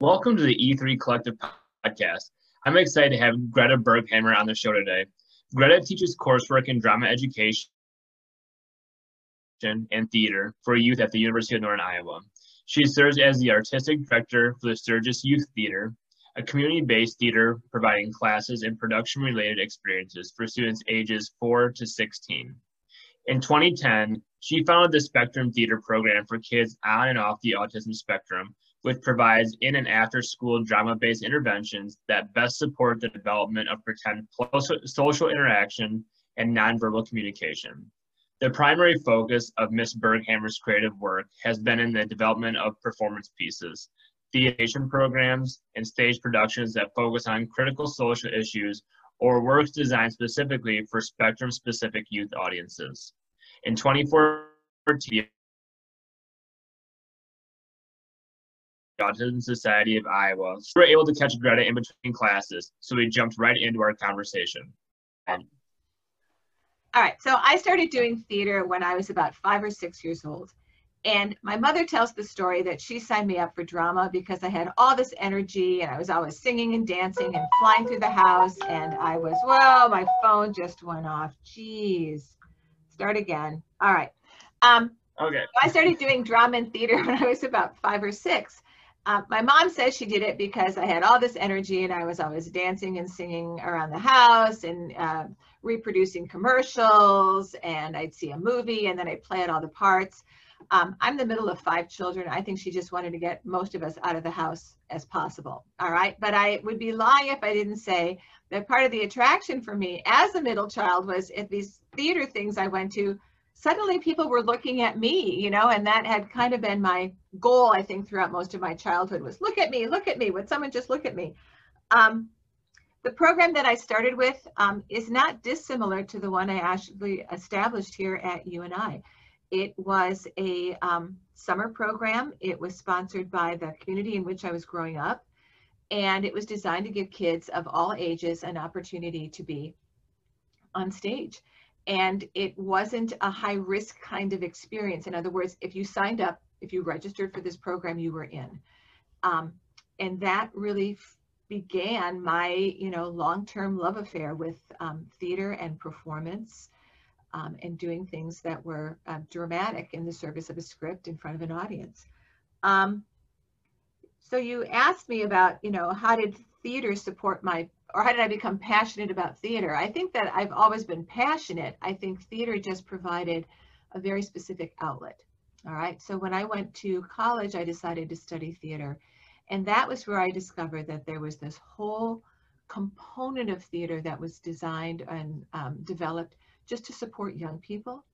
Welcome to the E3 Collective podcast. I'm excited to have Greta Berghammer on the show today. Greta teaches coursework in drama education and theater for youth at the University of Northern Iowa. She serves as the artistic director for the Sturgis Youth Theater, a community-based theater providing classes and production-related experiences for students ages 4 to 16. In 2010, she founded the Spectrum Theater program for kids on and off the autism spectrum, which provides in and after school drama-based interventions that best support the development of pretend social interaction and nonverbal communication. The primary focus of Ms. Berghammer's creative work has been in the development of performance pieces, theater programs, and stage productions that focus on critical social issues or works designed specifically for spectrum-specific youth audiences. In 2014, Autism Society of Iowa, we were able to catch Greta in between classes, so we jumped right into our conversation. And all right, so I started doing theater when I was about five or six years old. And my mother tells the story that she signed me up for drama because I had all this energy and I was always singing and dancing and flying through the house. And I was, well, my phone just went off. Jeez. Start again. All right. Um, okay. I started doing drama and theater when I was about five or six. Uh, my mom says she did it because I had all this energy and I was always dancing and singing around the house and uh, reproducing commercials and I'd see a movie and then I'd play out all the parts. Um, I'm the middle of five children. I think she just wanted to get most of us out of the house as possible. All right. But I would be lying if I didn't say that part of the attraction for me as a middle child was at these theater things I went to, suddenly people were looking at me, you know, and that had kind of been my goal, I think, throughout most of my childhood was look at me, look at me. Would someone just look at me? Um, the program that I started with um, is not dissimilar to the one I actually established here at UNI. It was a um, summer program. It was sponsored by the community in which I was growing up. And it was designed to give kids of all ages an opportunity to be on stage. And it wasn't a high risk kind of experience. In other words, if you signed up, if you registered for this program, you were in. Um, and that really began my, you know, long-term love affair with um, theater and performance um, and doing things that were uh, dramatic in the service of a script in front of an audience. Um, so you asked me about, you know, how did theater support my, or how did I become passionate about theater? I think that I've always been passionate. I think theater just provided a very specific outlet. All right. So when I went to college, I decided to study theater and that was where I discovered that there was this whole component of theater that was designed and um, developed just to support young people.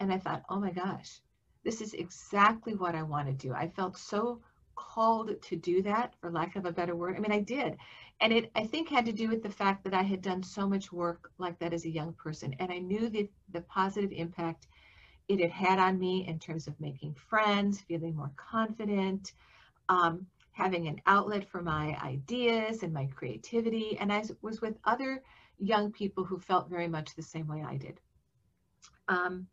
And I thought, oh my gosh, this is exactly what I want to do. I felt so called to do that, for lack of a better word. I mean, I did. And it, I think, had to do with the fact that I had done so much work like that as a young person. And I knew the, the positive impact it had had on me in terms of making friends, feeling more confident, um, having an outlet for my ideas and my creativity. And I was with other young people who felt very much the same way I did. Um,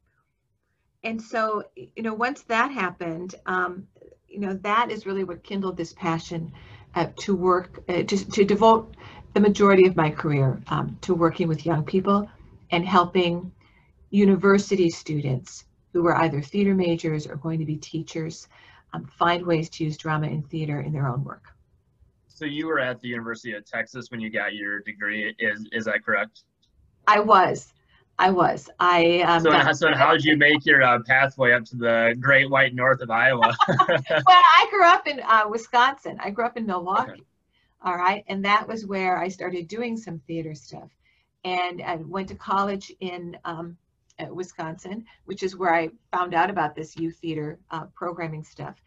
and so, you know, once that happened, um, you know, that is really what kindled this passion uh, to work, uh, to, to devote the majority of my career um, to working with young people and helping university students who were either theater majors or going to be teachers um, find ways to use drama and theater in their own work. So you were at the University of Texas when you got your degree. Is is that correct? I was. I was. I. Um, so, so how did you make your uh, pathway up to the Great White North of Iowa? well, I grew up in uh, Wisconsin. I grew up in Milwaukee. Okay. All right, and that was where I started doing some theater stuff, and I went to college in um, Wisconsin, which is where I found out about this youth theater uh, programming stuff.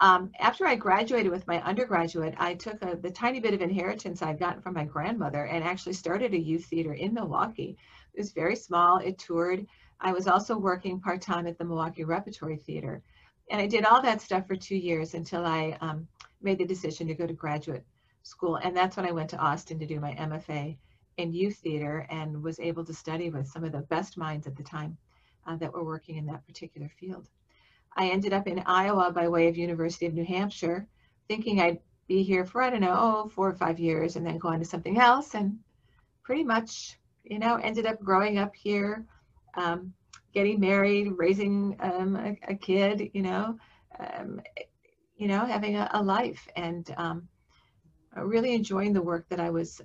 Um, after I graduated with my undergraduate, I took a, the tiny bit of inheritance I'd gotten from my grandmother and actually started a youth theater in Milwaukee. It was very small, it toured. I was also working part-time at the Milwaukee Repertory Theater. And I did all that stuff for two years until I um, made the decision to go to graduate school. And that's when I went to Austin to do my MFA in youth theater and was able to study with some of the best minds at the time uh, that were working in that particular field. I ended up in Iowa by way of University of New Hampshire, thinking I'd be here for, I don't know, oh, four or five years and then go on to something else. And pretty much, you know, ended up growing up here, um, getting married, raising um, a, a, kid, you know, um, you know, having a, a life and um, really enjoying the work that I was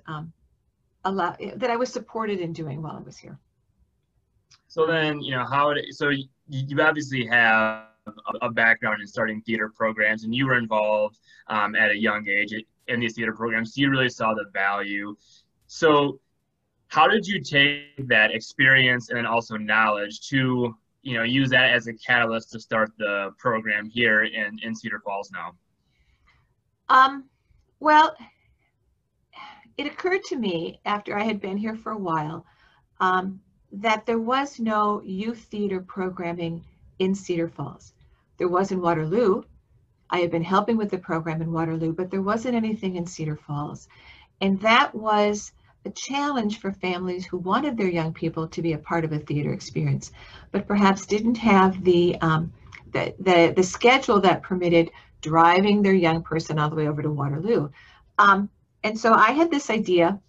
that I was supported in doing while I was here. So then, you know, how, so you, you obviously have a background in starting theater programs and you were involved um, at a young age in these theater programs so you really saw the value so how did you take that experience and also knowledge to you know use that as a catalyst to start the program here in, in cedar falls now um, well it occurred to me after i had been here for a while um, that there was no youth theater programming in Cedar Falls. There was in Waterloo. I had been helping with the program in Waterloo, but there wasn't anything in Cedar Falls. And that was a challenge for families who wanted their young people to be a part of a theater experience, but perhaps didn't have the, um, the, the, the, schedule that permitted driving their young person all the way over to Waterloo. Um, and so I had this idea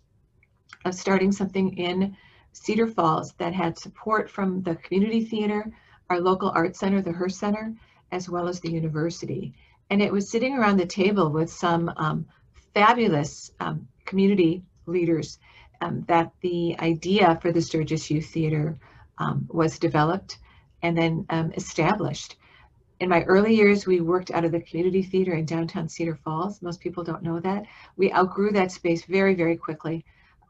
of starting something in Cedar Falls that had support from the community theater, our local art center, the Hearst Center, as well as the university. And it was sitting around the table with some um, fabulous um, community leaders um, that the idea for the Sturgis Youth Theater um, was developed and then um, established. In my early years, we worked out of the community theater in downtown Cedar Falls. Most people don't know that. We outgrew that space very, very quickly.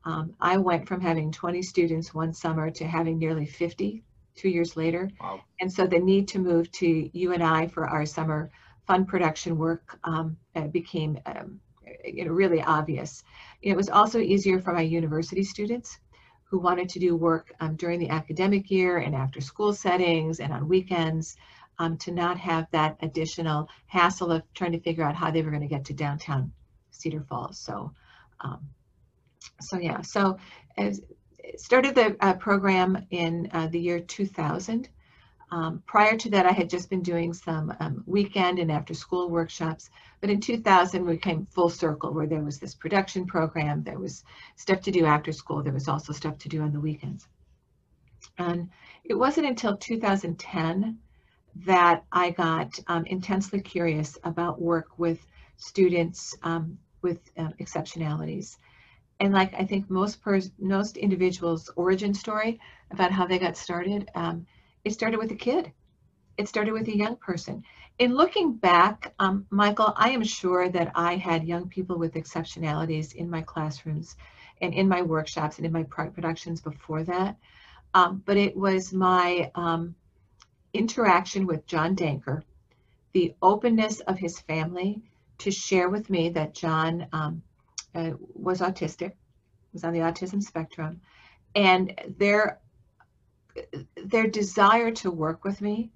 Um, I went from having 20 students one summer to having nearly 50 two years later. Wow. And so the need to move to UNI for our summer fun production work um, became um, you know, really obvious. It was also easier for my university students who wanted to do work um, during the academic year and after school settings and on weekends um, to not have that additional hassle of trying to figure out how they were going to get to downtown Cedar Falls. So, um, so yeah, so as started the uh, program in uh, the year 2000. Um, prior to that, I had just been doing some um, weekend and after school workshops. But in 2000, we came full circle where there was this production program, there was stuff to do after school, there was also stuff to do on the weekends. And it wasn't until 2010 that I got um, intensely curious about work with students um, with uh, exceptionalities and like I think most pers- most individuals' origin story about how they got started, um, it started with a kid. It started with a young person. In looking back, um, Michael, I am sure that I had young people with exceptionalities in my classrooms and in my workshops and in my productions before that. Um, but it was my um, interaction with John Danker, the openness of his family to share with me that John um, uh, was autistic, was on the autism spectrum, and their their desire to work with me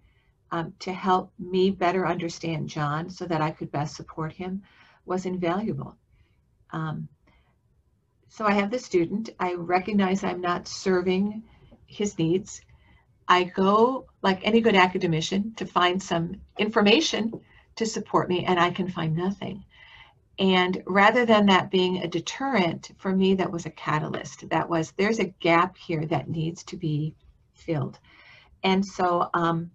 um, to help me better understand John so that I could best support him was invaluable. Um, so I have the student. I recognize I'm not serving his needs. I go, like any good academician, to find some information to support me, and I can find nothing. And rather than that being a deterrent, for me, that was a catalyst. That was, there's a gap here that needs to be filled. And so um,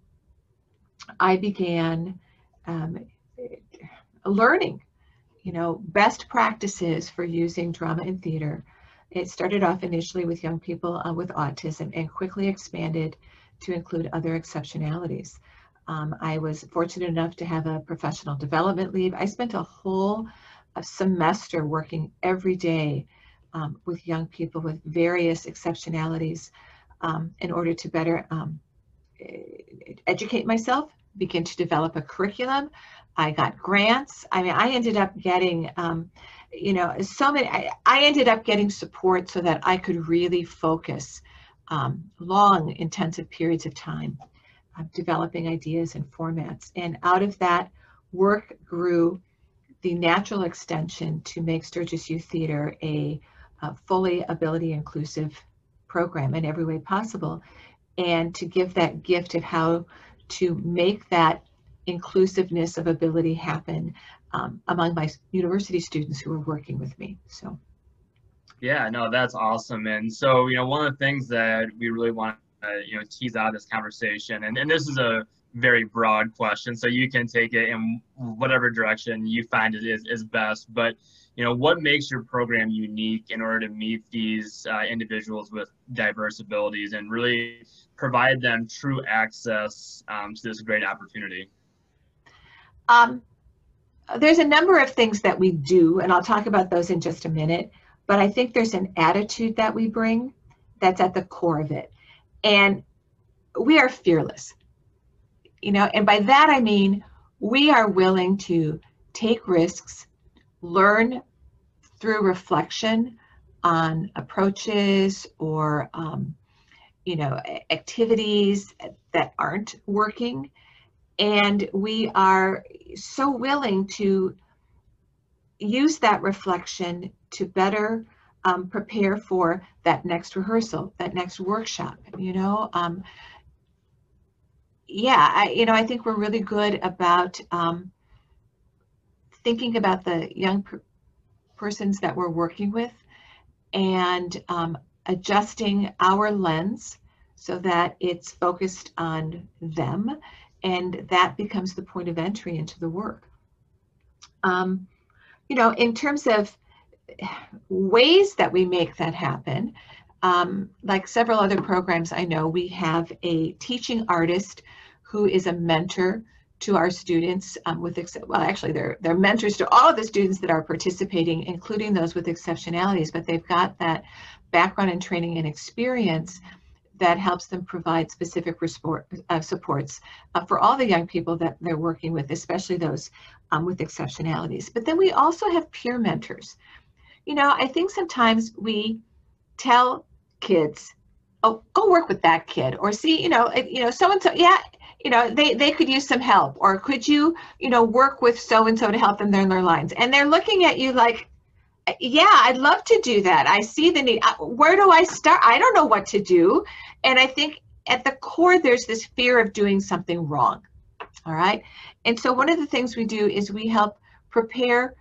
I began um, learning, you know, best practices for using drama and theater. It started off initially with young people uh, with autism and quickly expanded to include other exceptionalities. Um, I was fortunate enough to have a professional development leave. I spent a whole a semester working every day um, with young people with various exceptionalities um, in order to better um, educate myself, begin to develop a curriculum. I got grants. I mean, I ended up getting, um, you know, so many, I, I, ended up getting support so that I could really focus um, long, intensive periods of time uh, developing ideas and formats. And out of that work grew the natural extension to make Sturgis Youth Theater a, a fully ability inclusive program in every way possible and to give that gift of how to make that inclusiveness of ability happen um, among my university students who are working with me. So. Yeah, no, that's awesome. And so, you know, one of the things that we really want to, you know, tease out of this conversation, and, and this is a very broad question, so you can take it in whatever direction you find it is, is best. But, you know, what makes your program unique in order to meet these uh, individuals with diverse abilities and really provide them true access um, to this great opportunity? Um, there's a number of things that we do, and I'll talk about those in just a minute. But I think there's an attitude that we bring that's at the core of it. And we are fearless. You know, and by that I mean we are willing to take risks, learn through reflection on approaches or um, you know activities that aren't working and we are so willing to use that reflection to better um, prepare for that next rehearsal, that next workshop, you know. Um, yeah, I, you know, I think we're really good about um, thinking about the young per persons that we're working with and um, adjusting our lens so that it's focused on them and that becomes the point of entry into the work. Um, you know, in terms of ways that we make that happen, um, like several other programs I know, we have a teaching artist who is a mentor to our students um, with, well, actually they're, they're mentors to all of the students that are participating, including those with exceptionalities, but they've got that background and training and experience that helps them provide specific support, uh, supports uh, for all the young people that they're working with, especially those um, with exceptionalities. But then we also have peer mentors. You know, I think sometimes we tell kids, oh, go work with that kid, or see, you know, you know, so and so, yeah, you know, they, they could use some help, or could you, you know, work with so and so to help them learn their lines? And they're looking at you like, yeah, I'd love to do that. I see the need. Uh, where do I start? I don't know what to do. And I think at the core, there's this fear of doing something wrong. All right. And so one of the things we do is we help prepare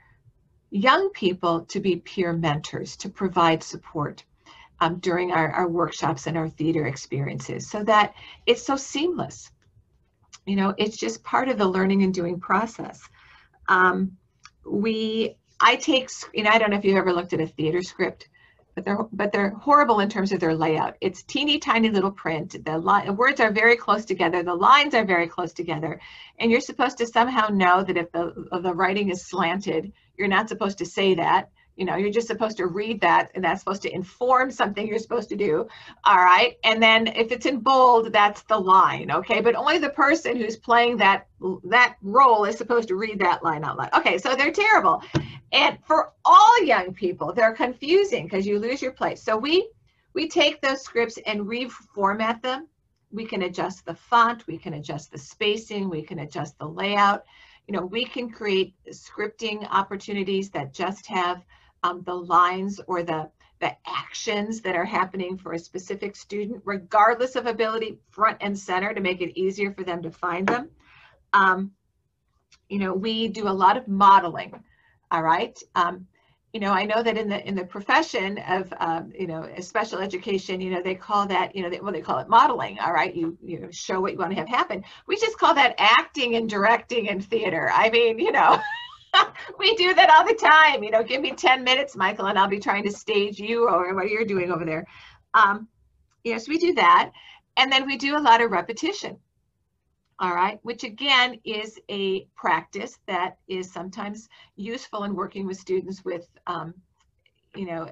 young people to be peer mentors, to provide support um, during our, our workshops and our theater experiences so that it's so seamless. You know, it's just part of the learning and doing process. Um, we I take, you know, I don't know if you've ever looked at a theater script, but they're but they're horrible in terms of their layout. It's teeny tiny little print. The line, words are very close together. The lines are very close together, and you're supposed to somehow know that if the the writing is slanted, you're not supposed to say that. You know you're just supposed to read that and that's supposed to inform something you're supposed to do all right? And then if it's in bold that's the line okay? But only the person who's playing that that role is supposed to read that line out loud. Okay so they're terrible. And for all young people they're confusing because you lose your place. So we we take those scripts and reformat them. We can adjust the font we can adjust the spacing we can adjust the layout you know we can create scripting opportunities that just have um, the lines or the, the actions that are happening for a specific student, regardless of ability, front and center to make it easier for them to find them. Um, you know, we do a lot of modeling, all right? Um, you know, I know that in the in the profession of um, you know special education, you know, they call that you know they, well they call it modeling. All right, you you know, show what you want to have happen. We just call that acting and directing in theater. I mean, you know. we do that all the time. You know, give me 10 minutes, Michael, and I'll be trying to stage you or what you're doing over there. Um, yes, we do that. And then we do a lot of repetition. All right, which again is a practice that is sometimes useful in working with students with, um, you know,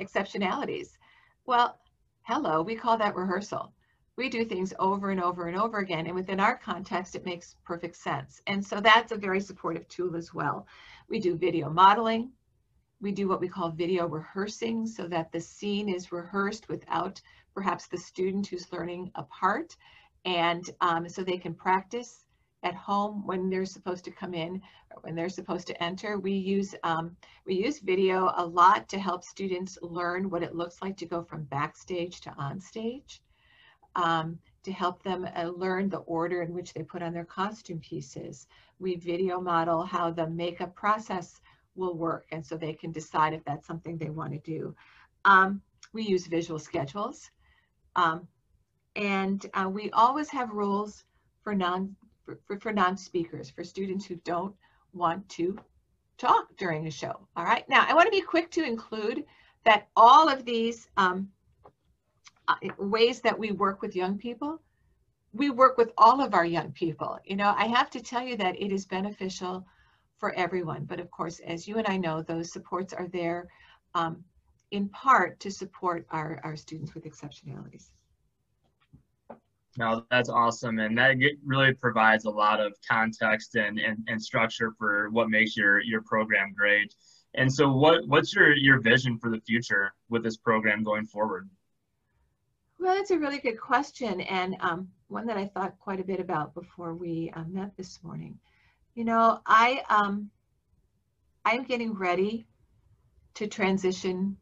exceptionalities. Well, hello, we call that rehearsal we do things over and over and over again. And within our context, it makes perfect sense. And so that's a very supportive tool as well. We do video modeling. We do what we call video rehearsing so that the scene is rehearsed without perhaps the student who's learning a part. And um, so they can practice at home when they're supposed to come in when they're supposed to enter. We use, um, we use video a lot to help students learn what it looks like to go from backstage to onstage um, to help them uh, learn the order in which they put on their costume pieces. We video model how the makeup process will work and so they can decide if that's something they want to do. Um, we use visual schedules. Um, and uh, we always have rules for non for, for non-speakers, for students who don't want to talk during a show. All right. Now, I want to be quick to include that all of these um, uh, ways that we work with young people, we work with all of our young people. You know, I have to tell you that it is beneficial for everyone. But of course, as you and I know, those supports are there um, in part to support our, our students with exceptionalities. No, that's awesome. And that really provides a lot of context and, and, and structure for what makes your, your program great. And so what, what's your, your vision for the future with this program going forward? Well, that's a really good question and um, one that I thought quite a bit about before we uh, met this morning. You know, I um, I'm getting ready to transition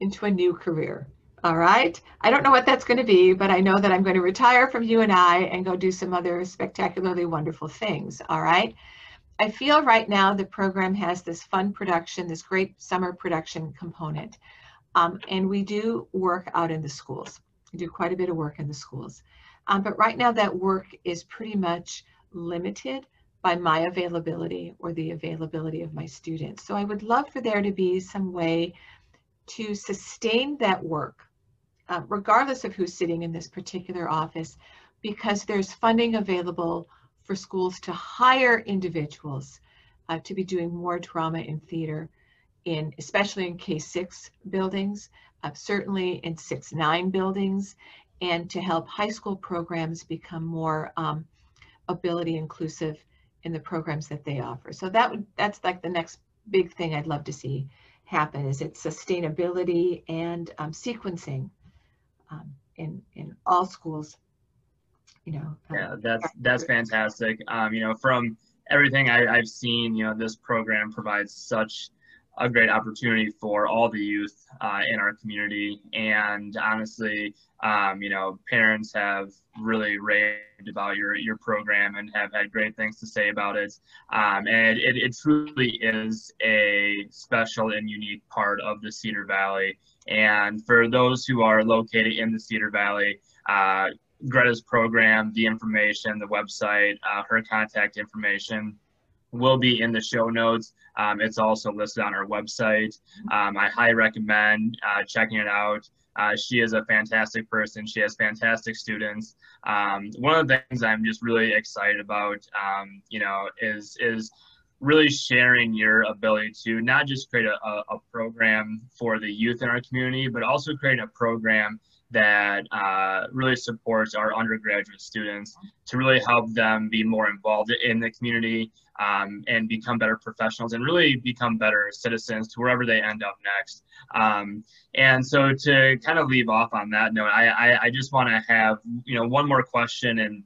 into a new career. All right. I don't know what that's going to be, but I know that I'm going to retire from UNI and go do some other spectacularly wonderful things. All right. I feel right now the program has this fun production, this great summer production component. Um, and we do work out in the schools. We do quite a bit of work in the schools. Um, but right now that work is pretty much limited by my availability or the availability of my students. So I would love for there to be some way to sustain that work, uh, regardless of who's sitting in this particular office, because there's funding available for schools to hire individuals uh, to be doing more drama in theater, in especially in K-6 buildings, uh, certainly in 6-9 buildings, and to help high school programs become more um, ability inclusive in the programs that they offer. So that would that's like the next big thing I'd love to see happen is its sustainability and um, sequencing um, in in all schools. You know. Um, yeah, that's that's fantastic. Um, you know, from everything I, I've seen, you know, this program provides such a great opportunity for all the youth uh, in our community. And honestly, um, you know, parents have really raved about your your program and have had great things to say about it. Um, and it, it truly is a special and unique part of the Cedar Valley. And for those who are located in the Cedar Valley, uh, Greta's program, the information, the website, uh, her contact information will be in the show notes. Um, it's also listed on our website. Um, I highly recommend uh, checking it out. Uh, she is a fantastic person. She has fantastic students. Um, one of the things I'm just really excited about, um, you know, is is really sharing your ability to not just create a, a, a program for the youth in our community, but also create a program that uh, really supports our undergraduate students to really help them be more involved in the community um, and become better professionals and really become better citizens to wherever they end up next. Um, and so to kind of leave off on that note, I, I, I just want to have you know one more question and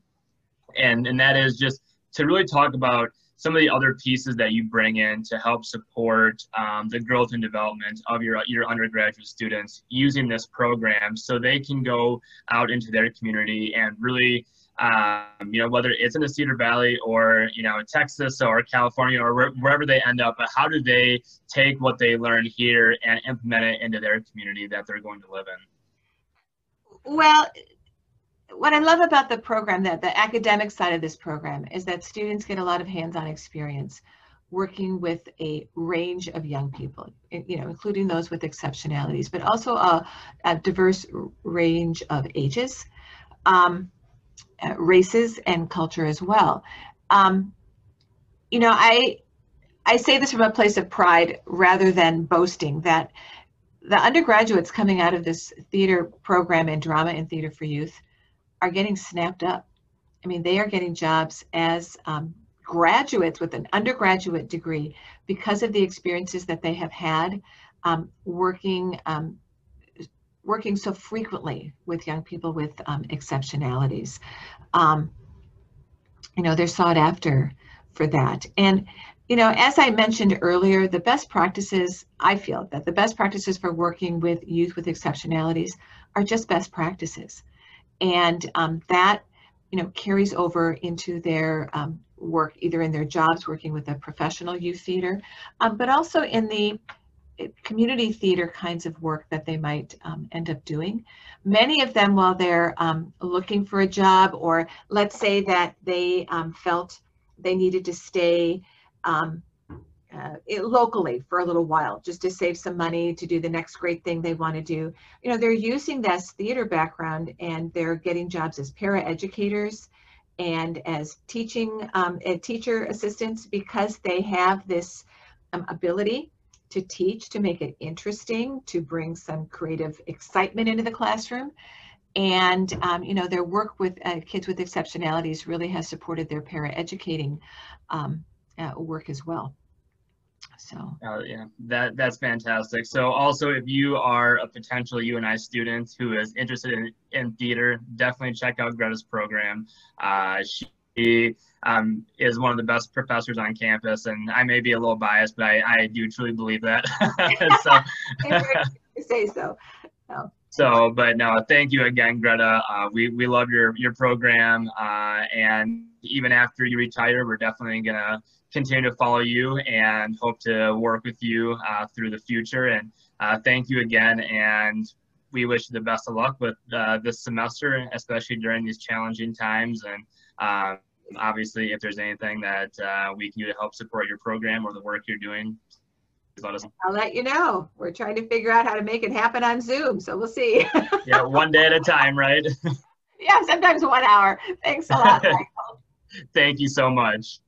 and and that is just to really talk about some of the other pieces that you bring in to help support um, the growth and development of your, your undergraduate students using this program so they can go out into their community and really um, you know, whether it's in the Cedar Valley or, you know, Texas or California or where, wherever they end up, but how do they take what they learn here and implement it into their community that they're going to live in? Well, what I love about the program, that the academic side of this program, is that students get a lot of hands-on experience working with a range of young people, you know, including those with exceptionalities, but also a, a diverse range of ages, um, uh, races, and culture as well. Um, you know, I I say this from a place of pride rather than boasting that the undergraduates coming out of this theater program and drama and theater for youth are getting snapped up. I mean, they are getting jobs as um, graduates with an undergraduate degree because of the experiences that they have had um, working um, working so frequently with young people with um, exceptionalities. Um, you know, they're sought after for that. And, you know, as I mentioned earlier, the best practices, I feel that the best practices for working with youth with exceptionalities are just best practices And um, that, you know, carries over into their um, work, either in their jobs working with a professional youth theater, um, but also in the eh, community theater kinds of work that they might um, end up doing. Many of them, while they're um, looking for a job, or let's say that they um, felt they needed to stay um, uh, it, locally for a little while just to save some money to do the next great thing they want to do. You know, they're using this theater background and they're getting jobs as paraeducators and as teaching um, and teacher assistants because they have this um, ability to teach, to make it interesting, to bring some creative excitement into the classroom. And, um, you know, their work with uh, kids with exceptionalities really has supported their paraeducating um, uh, work as well. So uh, yeah, that that's fantastic. So also, if you are a potential UNI student who is interested in, in theater, definitely check out Greta's program. Uh, she um, is one of the best professors on campus, and I may be a little biased, but I, I do truly believe that. so, say so. No. So, but no, thank you again, Greta. Uh, we we love your your program, uh, and even after you retire, we're definitely gonna continue to follow you and hope to work with you uh, through the future. And uh, thank you again. And we wish you the best of luck with uh, this semester, especially during these challenging times. And um, obviously, if there's anything that uh, we can do to help support your program or the work you're doing, let us I'll let you know. We're trying to figure out how to make it happen on Zoom, so we'll see. yeah, one day at a time, right? yeah, sometimes one hour. Thanks a lot. Michael. Thank you so much.